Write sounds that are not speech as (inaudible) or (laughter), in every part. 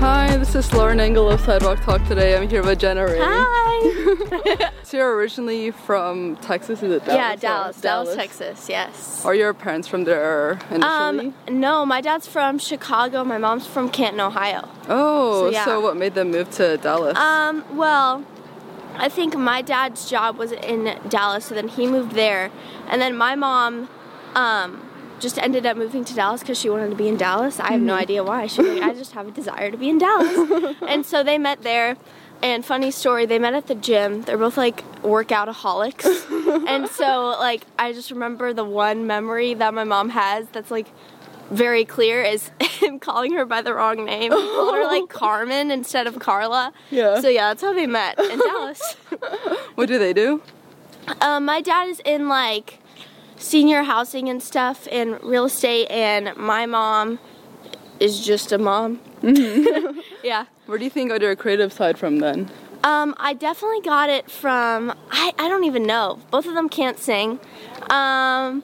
Hi, this is Lauren Engel of Sidewalk Talk today. I'm here with Jenna Raine. Hi. (laughs) So you're originally from Texas, is it Dallas? yeah, or- Dallas, Dallas, Texas. Yes. Are your parents from there initially? Um, no, my dad's from Chicago. My mom's from Canton, Ohio. oh, so yeah. so what made them move to Dallas? Um, well, I think my dad's job was in Dallas, so then he moved there, and then my mom, um, just ended up moving to Dallas because she wanted to be in Dallas. I have no idea why. She like, I just have a desire to be in Dallas, (laughs) and so they met there. And funny story, they met at the gym. They're both like workoutaholics. (laughs) and so like I just remember the one memory that my mom has that's like very clear is (laughs) him calling her by the wrong name. He called her like Carmen instead of Carla. Yeah. So yeah, that's how they met in Dallas. what do they do? Um, my dad is in like senior housing and stuff and real estate, and my mom is just a mom. (laughs) (laughs) yeah. Where do you think I got your creative side from then? Um, I definitely got it from I, I don't even know. Both of them can't sing. Um,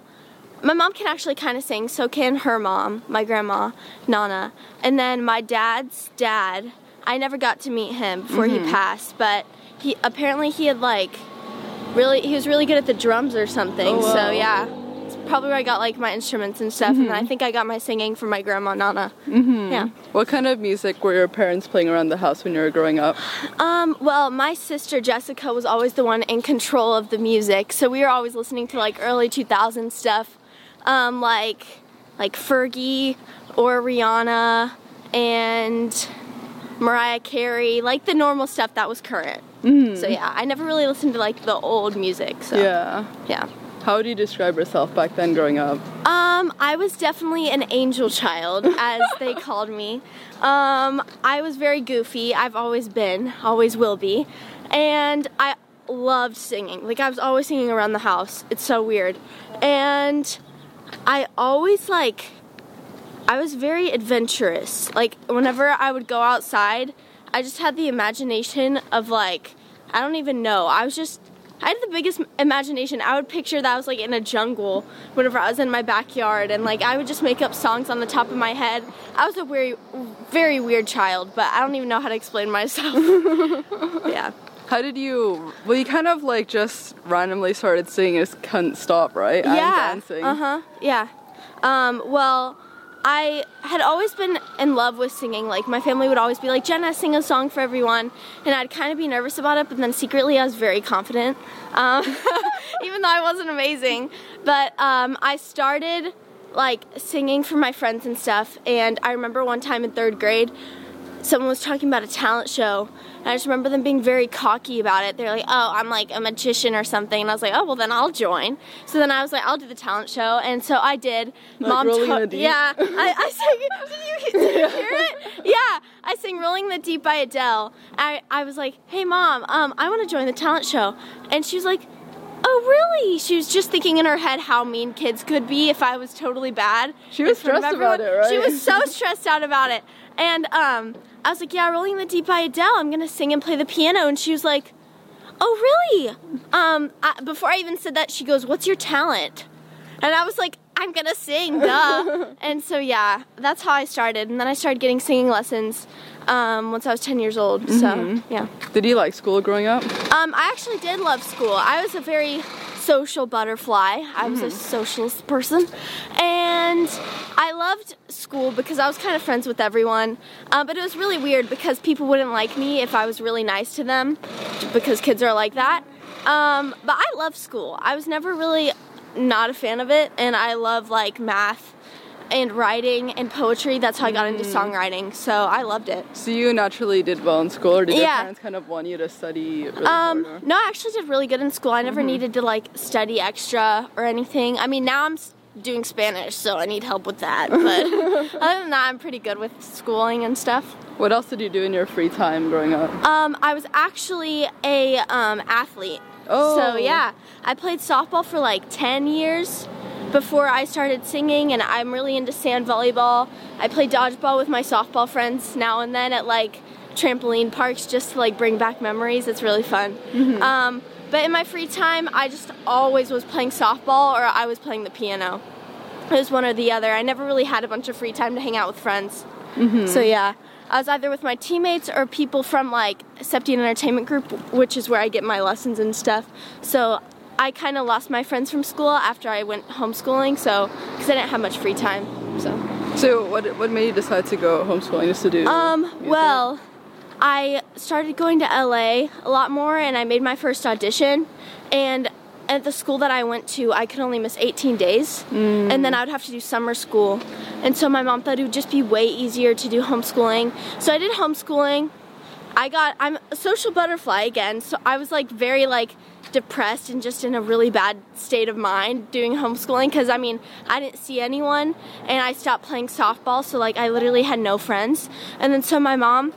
my mom can actually kind of sing, so can her mom, my grandma, Nana. And then my dad's dad, I never got to meet him before he passed, but he apparently he had like really he was really good at the drums or something. Oh. So yeah. It's probably where I got like my instruments and stuff, and I think I got my singing from my grandma Nana. Mm-hmm. Yeah. What kind of music were your parents playing around the house when you were growing up? Um, well, my sister Jessica was always the one in control of the music, so we were always listening to like early 2000s stuff, um, like like Fergie or Rihanna and Mariah Carey, like the normal stuff that was current. So yeah, I never really listened to like the old music. So Yeah. yeah. How would you describe yourself back then growing up? Um, I was definitely an angel child, (laughs) as they called me. Um, I was very goofy. I've always been, always will be. And I loved singing. Like, I was always singing around the house. It's so weird. And I always, like, I was very adventurous. Like, whenever I would go outside, I just had the imagination of, like, I don't even know. I was just I had the biggest imagination. I would picture that I was like in a jungle whenever I was in my backyard, and like I would just make up songs on the top of my head. I was a very, very weird child, but I don't even know how to explain myself. (laughs) yeah. How did you? Well, you kind of like just randomly started singing, just couldn't stop, right? And yeah. dancing. Uh huh. Yeah. Um, well, I had always been in love with singing. Like my family would always be like, "Jenna, sing a song for everyone," and I'd kind of be nervous about it, but then secretly I was very confident, um, (laughs) even though I wasn't amazing. But um, I started like singing for my friends and stuff, and I remember one time in third grade, someone was talking about a talent show. And I just remember them being very cocky about it. They're like, "Oh, I'm like a magician or something," and I was like, "Oh, well, then I'll join." So then I was like, "I'll do the talent show," and so I did. Like the Deep? Yeah, (laughs) I, I sang. Did you, did you hear it? Yeah, I sang "Rolling the Deep" by Adele. I I was like, "Hey, mom, um, I want to join the talent show," and she was like. Oh really? She was just thinking in her head how mean kids could be if I was totally bad. She was in front of stressed about it, right? She was so (laughs) stressed out about it. And um, I was like, yeah, Rolling the Deep by Adele. I'm gonna sing and play the piano. And she was like, oh really? Um, I, before I even said that, she goes, what's your talent? And I was like, I'm gonna sing, duh. (laughs) and so yeah, that's how I started. And then I started getting singing lessons um, once I was 10 years old. So yeah. Did you like school growing up? Um, I actually did love school. I was a very social butterfly. I was a socialist person, and I loved school because I was kind of friends with everyone. Uh, but it was really weird because people wouldn't like me if I was really nice to them, because kids are like that. Um, but I love school. I was never really not a fan of it, and I love like math and writing and poetry. That's how I got into songwriting. So I loved it. So you naturally did well in school, or did your parents kind of want you to study really Um, no, I actually did really good in school. I never needed to like study extra or anything. I mean, now I'm doing Spanish, so I need help with that. But (laughs) other than that, I'm pretty good with schooling and stuff. What else did you do in your free time growing up? Um, I was actually a um, athlete. Oh. So yeah, I played softball for like 10 years. Before I started singing, and I'm really into sand volleyball. I play dodgeball with my softball friends now and then at like trampoline parks just to like bring back memories. It's really fun. Um, but in my free time, I just always was playing softball or I was playing the piano. It was one or the other. I never really had a bunch of free time to hang out with friends. So yeah, I was either with my teammates or people from like Septien Entertainment Group, which is where I get my lessons and stuff. So I kind of lost my friends from school after I went homeschooling, so because I didn't have much free time. So. So what what made you decide to go homeschooling just to do? Um, well, I started going to LA a lot more and I made my first audition and at the school that I went to, I could only miss 18 days, and then I would have to do summer school. And so my mom thought it would just be way easier to do homeschooling. So I did homeschooling. I got I'm a social butterfly again, so I was like very like depressed and just in a really bad state of mind doing homeschooling because I mean I didn't see anyone and I stopped playing softball, so like I literally had no friends. And then so my mom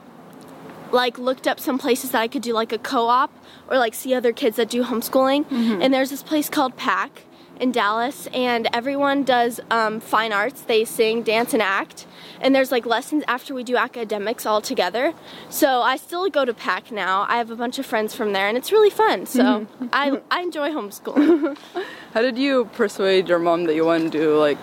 like looked up some places that I could do like a co-op or like see other kids that do homeschooling. And there's this place called PAC in Dallas, and everyone does um, fine arts. They sing, dance, and act. And there's like lessons after we do academics all together. So I still go to PAC now. I have a bunch of friends from there, and it's really fun. So I I enjoy homeschooling. (laughs) How did you persuade your mom that you want to do like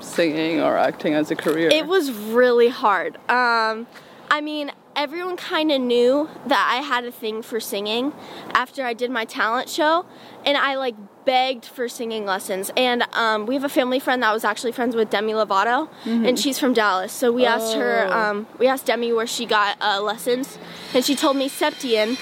singing or acting as a career? It was really hard. Um, I mean, everyone kind of knew that I had a thing for singing after I did my talent show, and I like begged for singing lessons. And um, we have a family friend that was actually friends with Demi Lovato, and she's from Dallas. So we asked her, Oh. um, we asked Demi where she got uh, lessons, and she told me Septien,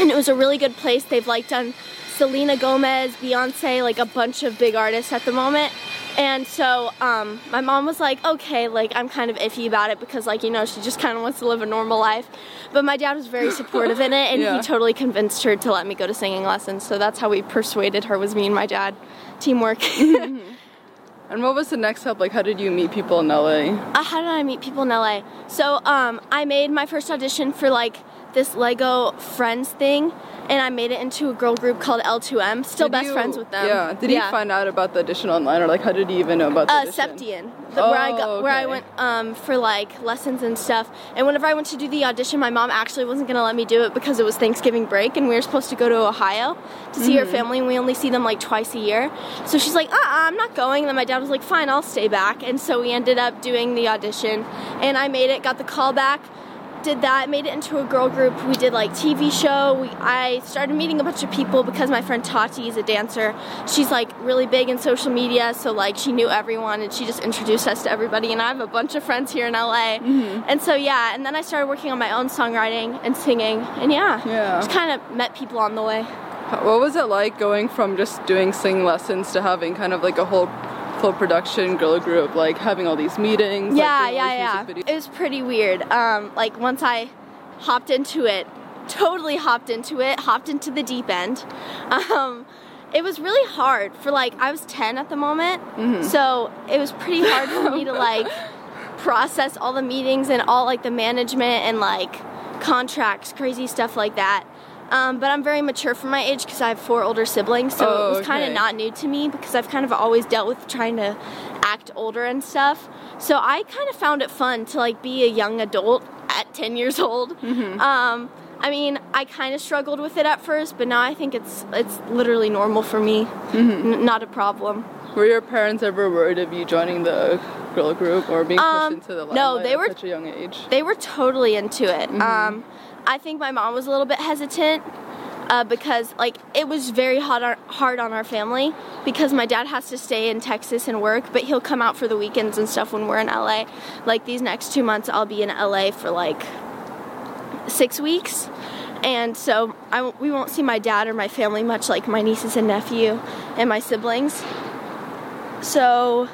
and it was a really good place. They've like done Selena Gomez, Beyonce, like a bunch of big artists at the moment. And so um, my mom was like, okay, like I'm kind of iffy about it because, like, you know, she just kind of wants to live a normal life. But my dad was very (laughs) supportive in it, and Yeah. he totally convinced her to let me go to singing lessons. So that's how we persuaded her was me and my dad, teamwork. (laughs) and what was the next step? Like, how did you meet people in LA? uh, how did I meet people in LA? So um, I made my first audition for like this Lego Friends thing, and I made it into a girl group called L2M. Still Did best you- friends with them. Yeah. Did you find out about the audition online, or like, how did you even know about the Uh, audition? Septien, the, where I got, Oh, where I went um, for like lessons and stuff. And whenever I went to do the audition, my mom actually wasn't gonna let me do it because it was Thanksgiving break, and we were supposed to go to Ohio to see Mm-hmm. her family, and we only see them like twice a year. So she's like, uh "Uh, I'm not going." And then my dad was like, "Fine, I'll stay back." And so we ended up doing the audition, and I made it, got the call back. Did that, made it into a girl group. We did like TV show. We, I started meeting a bunch of people because my friend Tati is a dancer. She's like really big in social media, so like she knew everyone and she just introduced us to everybody. And I have a bunch of friends here in LA. Mm-hmm. And so yeah, and then I started working on my own songwriting and singing. And yeah, Yeah. just kind of met people on the way. What was it like going from just doing sing lessons to having kind of like a whole full production girl group, like having all these meetings? yeah, all yeah, yeah. It was pretty weird. Um, like once I hopped into it, totally hopped into it, hopped into the deep end. (laughs) Um, it was really hard for like I was 10 at the moment, Mm-hmm. so it was pretty hard for me to like (laughs) process all the meetings and all like the management and like contracts, crazy stuff like that. Um, but I'm very mature for my age because I have four older siblings, so Oh, it was kind of not new to me because I've kind of always dealt with trying to act older and stuff. So I kind of found it fun to like be a young adult at 10 years old. Mm-hmm. Um, I mean, I kind of struggled with it at first, but now I think it's it's literally normal for me, Mm-hmm. N- not a problem. Were your parents ever worried of you joining the girl group or being pushed Um, into the no, limelight they at were- such a young age? They were totally into it. Um, I think my mom was a little bit hesitant uh, because, like, it was very hard on, hard on our family because my dad has to stay in Texas and work, but he'll come out for the weekends and stuff when we're in LA. Like these next two months, I'll be in LA for like six weeks. And so I we won't see my dad or my family much, like my nieces and nephew and my siblings. So,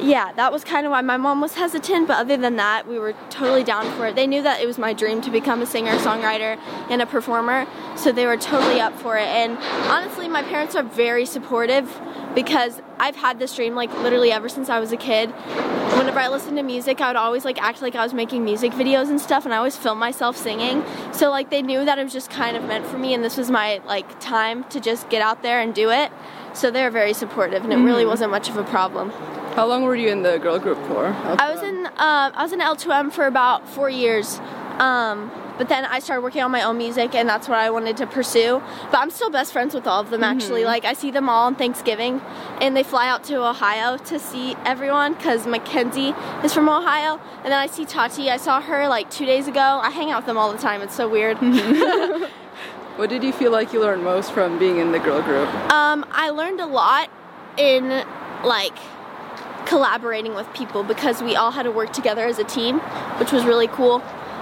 yeah, that was kind of why my mom was hesitant, but other than that, we were totally down for it. They knew that it was my dream to become a singer, songwriter, and a performer, so they were totally up for it. And honestly, my parents are very supportive because I've had this dream like literally ever since I was a kid. Whenever I listened to music, I would always like act like I was making music videos and stuff, and I always film myself singing. So like they knew that it was just kind of meant for me, and this was my like time to just get out there and do it. So they're very supportive, and it really wasn't much of a problem. How long were you in the girl group for? I was in um, I was in L2M for about four years, um, but then I started working on my own music, and that's what I wanted to pursue. But I'm still best friends with all of them. Actually, like I see them all on Thanksgiving, and they fly out to Ohio to see everyone because Mackenzie is from Ohio, and then I see Tati. I saw her like two days ago. I hang out with them all the time. It's so weird. (laughs) (laughs) What did you feel like you learned most from being in the girl group? Um, I learned a lot in like collaborating with people because we all had to work together as a team, which was really cool.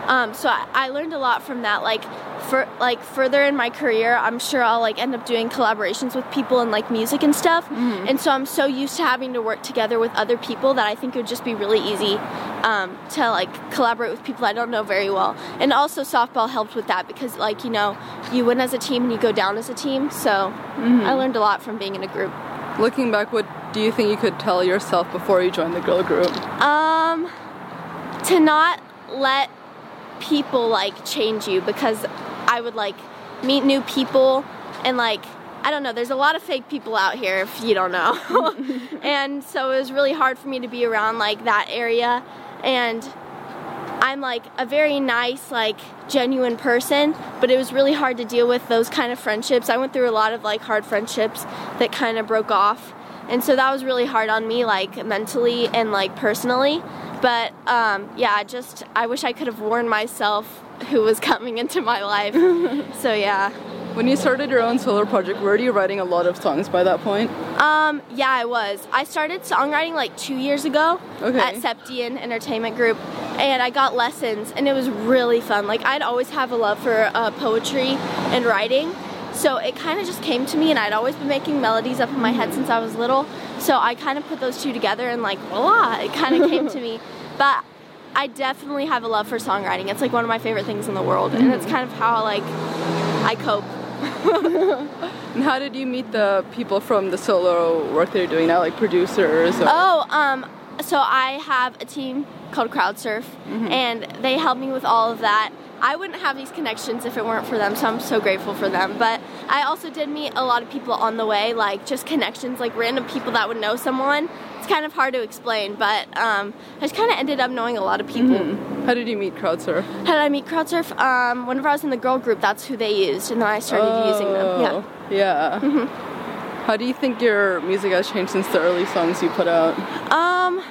Um, so I, I learned a lot from that. Like for like further in my career, I'm sure I'll like end up doing collaborations with people in like music and stuff. And so I'm so used to having to work together with other people that I think it would just be really easy um, to like collaborate with people I don't know very well. And also softball helped with that because like you know you win as a team and you go down as a team. So I learned a lot from being in a group. Looking back, what do you think you could tell yourself before you joined the girl group? Um, to not let people like change you because I would like meet new people and like I don't know. There's a lot of fake people out here if you don't know, (laughs) and so it was really hard for me to be around like that area, and I'm like a very nice, like genuine person, but it was really hard to deal with those kind of friendships. I went through a lot of like hard friendships that kind of broke off. And so that was really hard on me, like mentally and like personally. But um, yeah, I just I wish I could have warned myself who was coming into my life. (laughs) so yeah. When you started your own solo project, were you writing a lot of songs by that point? Um, yeah, I was. I started songwriting like two years ago Okay. at Septien Entertainment Group, and I got lessons, and it was really fun. Like I'd always have a love for uh, poetry and writing, so it kind of just came to me, and I'd always been making melodies up in my head since I was little. So I kind of put those two together, and like voila, it kind of came to (laughs) me. But I definitely have a love for songwriting. It's like one of my favorite things in the world, and it's kind of how like I cope. (laughs) And how did you meet the people from the solo work that you're doing now, like producers? Or... Oh, um, so I have a team called CrowdSurf, and they help me with all of that. I wouldn't have these connections if it weren't for them, so I'm so grateful for them. But I also did meet a lot of people on the way, like just connections, like random people that would know someone. It's kind of hard to explain, but um, I just kind of ended up knowing a lot of people. How did you meet CrowdSurf? How did I meet CrowdSurf? Um, whenever I was in the girl group, that's who they used, and then I started using them. Yeah. Oh, Yeah. How do you think your music has changed since the early songs you put out? Um,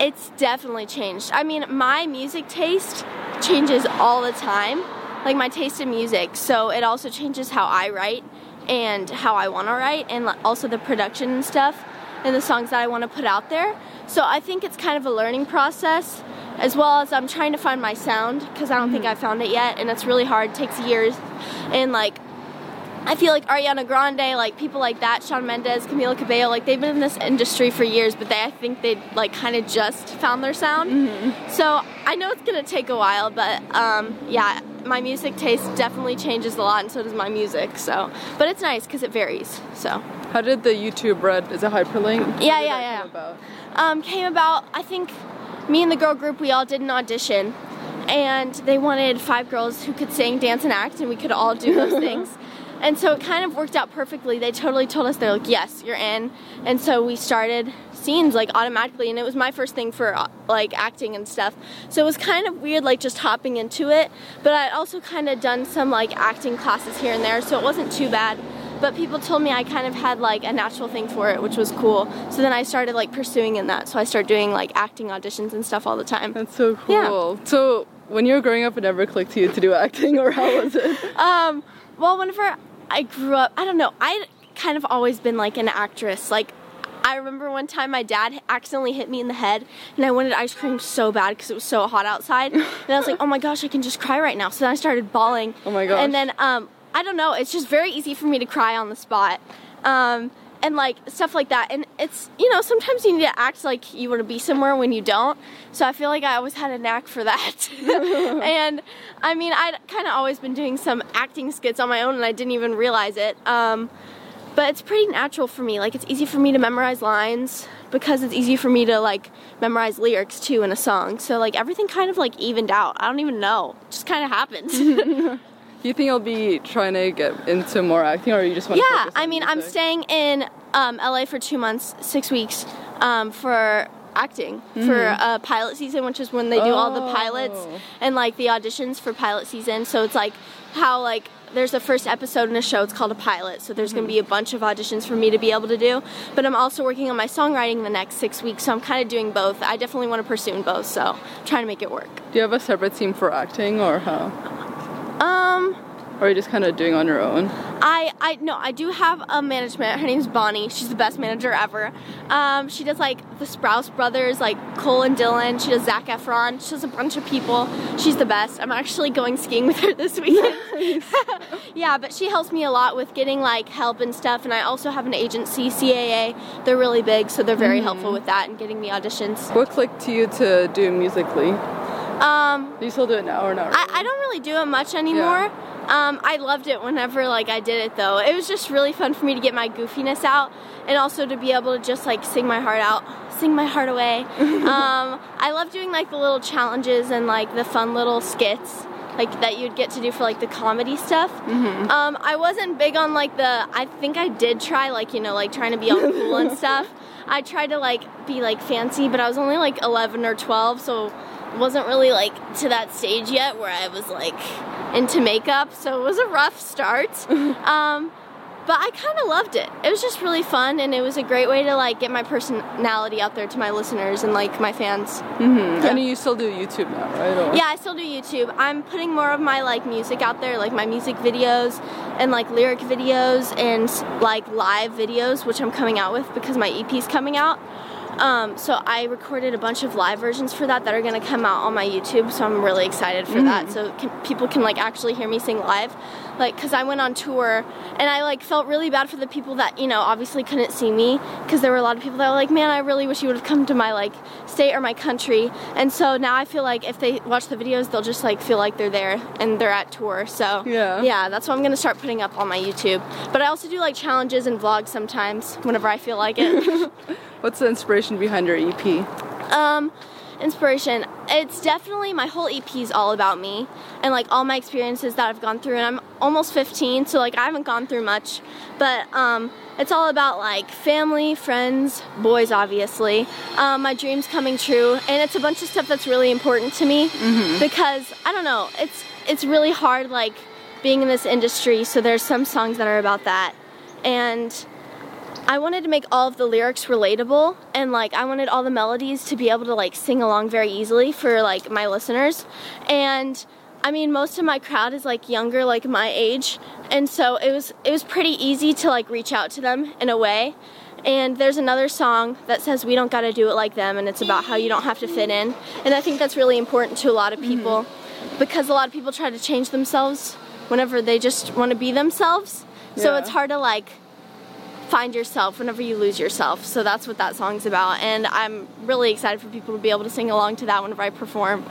it's definitely changed. I mean, my music taste changes all the time, like my taste in music. So it also changes how I write and how I want to write, and also the production and stuff, and the songs that I want to put out there. So I think it's kind of a learning process, as well as I'm trying to find my sound because I don't think mm-hmm. I found it yet, and it's really hard. It takes years, and like I feel like Ariana Grande, like people like that, Shawn Mendes, Camila Cabello, like they've been in this industry for years, but they I think they like kind of just found their sound. So I know it's gonna take a while, but um, yeah, my music taste definitely changes a lot, and so does my music. So, but it's nice because it varies. So How did the YouTube Red is a hyperlink? Yeah, yeah, yeah. come about? um, came about. I think me and the girl group we all did an audition, and they wanted five girls who could sing, dance, and act, and we could all do those (laughs) things. And so it kind of worked out perfectly. They totally told us they're like, "Yes, you're in." And so we started scenes like automatically, and it was my first thing for uh, like acting and stuff. So it was kind of weird, like just hopping into it. But I also kind of done some like acting classes here and there, so it wasn't too bad but people told me I kind of had like a natural thing for it, which was cool. So then I started like pursuing in that. So I started doing like acting auditions and stuff all the time. That's so Yeah. cool. So when you were growing up, it never clicked to you to do acting, or how was it? (laughs) Um, well, whenever I grew up, I don't know, I kind of always been like an actress. Like I remember one time my dad accidentally hit me in the head, and I wanted ice cream so bad because it was so hot outside. And I was like, (laughs) oh my gosh, I can just cry right now. So then I started bawling. Oh my gosh. And then um, I don't know, it's just very easy for me to cry on the spot. Um, and like stuff like that. And it's, you know, sometimes you need to act like you want to be somewhere when you don't. So I feel like I always had a knack for that. (laughs) and I mean, I'd kind of always been doing some acting skits on my own and I didn't even realize it. Um, but it's pretty natural for me. Like it's easy for me to memorize lines because it's easy for me to like memorize lyrics too in a song. So like everything kind of like evened out. I don't even know. It just kind of happened. (laughs) (laughs) Do you think you'll be trying to get into more acting, or you just want? Yeah, to I mean, I'm staying in um, LA for two months, six weeks, um, for acting for a pilot season, which is when they do all the pilots Mm-hmm. Oh. and like the auditions for pilot season. So it's like how like there's a first episode in a show. It's called a pilot. So there's Mm-hmm. gonna be a bunch of auditions for me to be able to do. But I'm also working on my songwriting the next six weeks. So I'm kind of doing both. I definitely want to pursue both. So trying to make it work. Do you have a separate team for acting, or how? Um. Or are you just kind of doing on your own? I I no, I do have a management. Her name's Bonnie. She's the best manager ever. Um, she does like the Sprouse brothers, like Cole and Dylan. She does Zac Efron. She does a bunch of people. She's the best. I'm actually going skiing with her this weekend. (laughs) yeah, but she helps me a lot with getting like help and stuff. And I also have an agency, CAA. They're really big, so they're very helpful with that and getting me auditions. What clicked to you to do musically? Um, you still do it now or not? I, really? I don't really do it much anymore. Um, I loved it whenever like I did it though. It was just really fun for me to get my goofiness out and also to be able to just like sing my heart out, sing my heart away. (laughs) um, I love doing like the little challenges and like the fun little skits. Like that you'd get to do for like the comedy stuff. Um, I wasn't big on like the. I think I did try like you know like trying to be all cool and (laughs) stuff. I tried to like be like fancy, but I was only like 11 or 12, so wasn't really like to that stage yet where I was like into makeup, so it was a rough start. (laughs) um, but I kind of loved it. It was just really fun, and it was a great way to like get my personality out there to my listeners and like my fans. And you still do YouTube now, right? Or- Yeah, I still do YouTube. I'm putting more of my like music out there, like my music videos and like lyric videos and like live videos, which I'm coming out with because my EP's coming out. Um, so I recorded a bunch of live versions for that that are going to come out on my YouTube. So I'm really excited for that. So can, people can like actually hear me sing live, like because I went on tour and I like felt really bad for the people that you know obviously couldn't see me because there were a lot of people that were like, man, I really wish you would have come to my like state or my country. And so now I feel like if they watch the videos, they'll just like feel like they're there and they're at tour. So Yeah. yeah, that's what I'm gonna start putting up on my YouTube. But I also do like challenges and vlogs sometimes whenever I feel like it. (laughs) What's the inspiration behind your EP? Um, inspiration. It's definitely my whole EP is all about me and like all my experiences that I've gone through. And I'm almost 15, so like I haven't gone through much, but um, it's all about like family, friends, boys, obviously, um, my dreams coming true, and it's a bunch of stuff that's really important to me because I don't know. It's it's really hard like being in this industry. So there's some songs that are about that, and I wanted to make all of the lyrics relatable and like I wanted all the melodies to be able to like sing along very easily for like my listeners. And I mean most of my crowd is like younger like my age and so it was it was pretty easy to like reach out to them in a way. And there's another song that says we don't got to do it like them and it's about how you don't have to fit in. And I think that's really important to a lot of mm-hmm. people because a lot of people try to change themselves whenever they just want to be themselves. So it's hard to like find yourself whenever you lose yourself. So that's what that song's about. And I'm really excited for people to be able to sing along to that whenever I perform.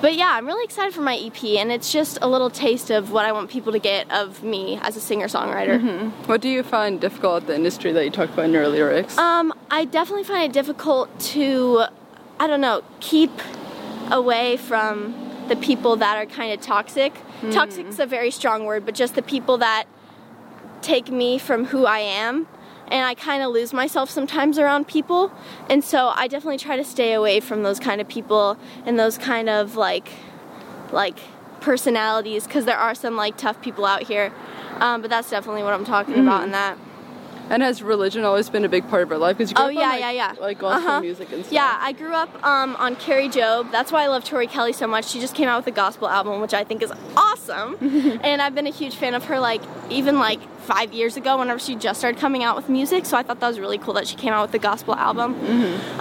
But yeah, I'm really excited for my EP, and it's just a little taste of what I want people to get of me as a singer songwriter. What do you find difficult at the industry that you talked about in your lyrics? Um, I definitely find it difficult to, I don't know, keep away from the people that are kind of toxic. Toxic's a very strong word, but just the people that take me from who I am. And I kind of lose myself sometimes around people. And so I definitely try to stay away from those kind of people and those kind of like, like personalities because there are some like tough people out here. Um, but that's definitely what I'm talking about in that. And has religion always been a big part of her life? Because you grew Oh up yeah, on, like, yeah, yeah. like gospel Uh-huh. music and stuff. Yeah, I grew up um, on Kari Jobe. That's why I love Tori Kelly so much. She just came out with a gospel album, which I think is awesome. (laughs) and I've been a huge fan of her, like even like five years ago, whenever she just started coming out with music. So I thought that was really cool that she came out with the gospel album.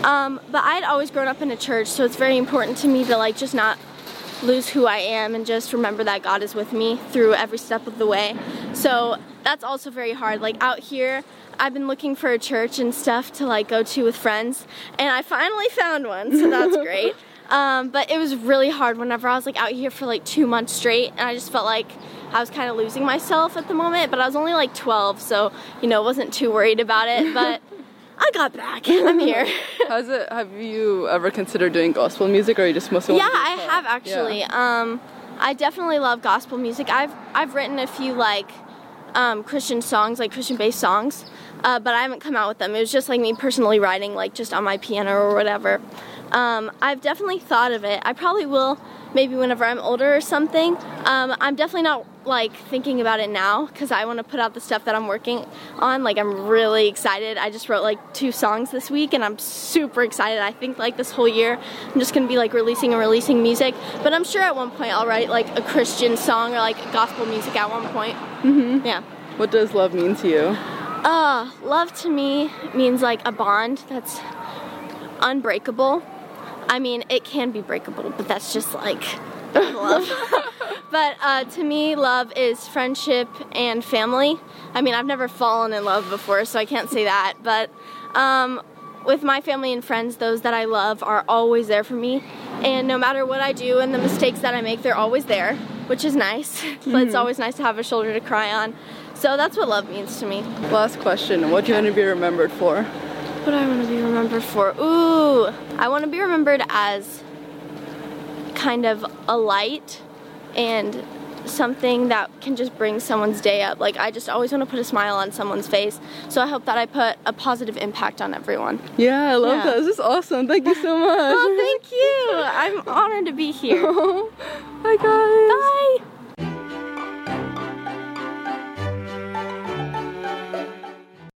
Um, but I'd always grown up in a church, so it's very important to me to like just not lose who I am and just remember that God is with me through every step of the way. So that's also very hard. Like out here, I've been looking for a church and stuff to like go to with friends, and I finally found one, so that's (laughs) great. Um, but it was really hard whenever I was like out here for like two months straight, and I just felt like I was kind of losing myself at the moment. But I was only like 12, so you know, wasn't too worried about it. (laughs) But I got back. (laughs) I'm here. (laughs) Has it? Have you ever considered doing gospel music, or are you just mostly? Yeah, I have actually. Yeah. Um, I definitely love gospel music. I've I've written a few like um, Christian songs, like Christian based songs, uh, but I haven't come out with them. It was just like me personally writing, like just on my piano or whatever. Um, I've definitely thought of it. I probably will maybe whenever I'm older or something. Um, I'm definitely not like thinking about it now because I want to put out the stuff that I'm working on. Like I'm really excited. I just wrote like two songs this week and I'm super excited. I think like this whole year I'm just gonna be like releasing and releasing music. But I'm sure at one point I'll write like a Christian song or like gospel music at one point. Mm-hmm. Yeah. What does love mean to you? Uh, love to me means like a bond that's unbreakable. I mean, it can be breakable, but that's just like love. (laughs) but uh, to me, love is friendship and family. I mean, I've never fallen in love before, so I can't say that. But um, with my family and friends, those that I love are always there for me. And no matter what I do and the mistakes that I make, they're always there, which is nice. (laughs) Mm-hmm. but it's always nice to have a shoulder to cry on. So that's what love means to me. Last question What do you want to be remembered for? What do I want to be remembered for? Ooh, I want to be remembered as kind of a light and something that can just bring someone's day up. Like I just always want to put a smile on someone's face. So I hope that I put a positive impact on everyone. Yeah, I love yeah. that. This is awesome. Thank you so much. (laughs) oh, thank you. I'm honored to be here. (laughs) Bye guys. Bye.